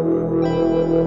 Música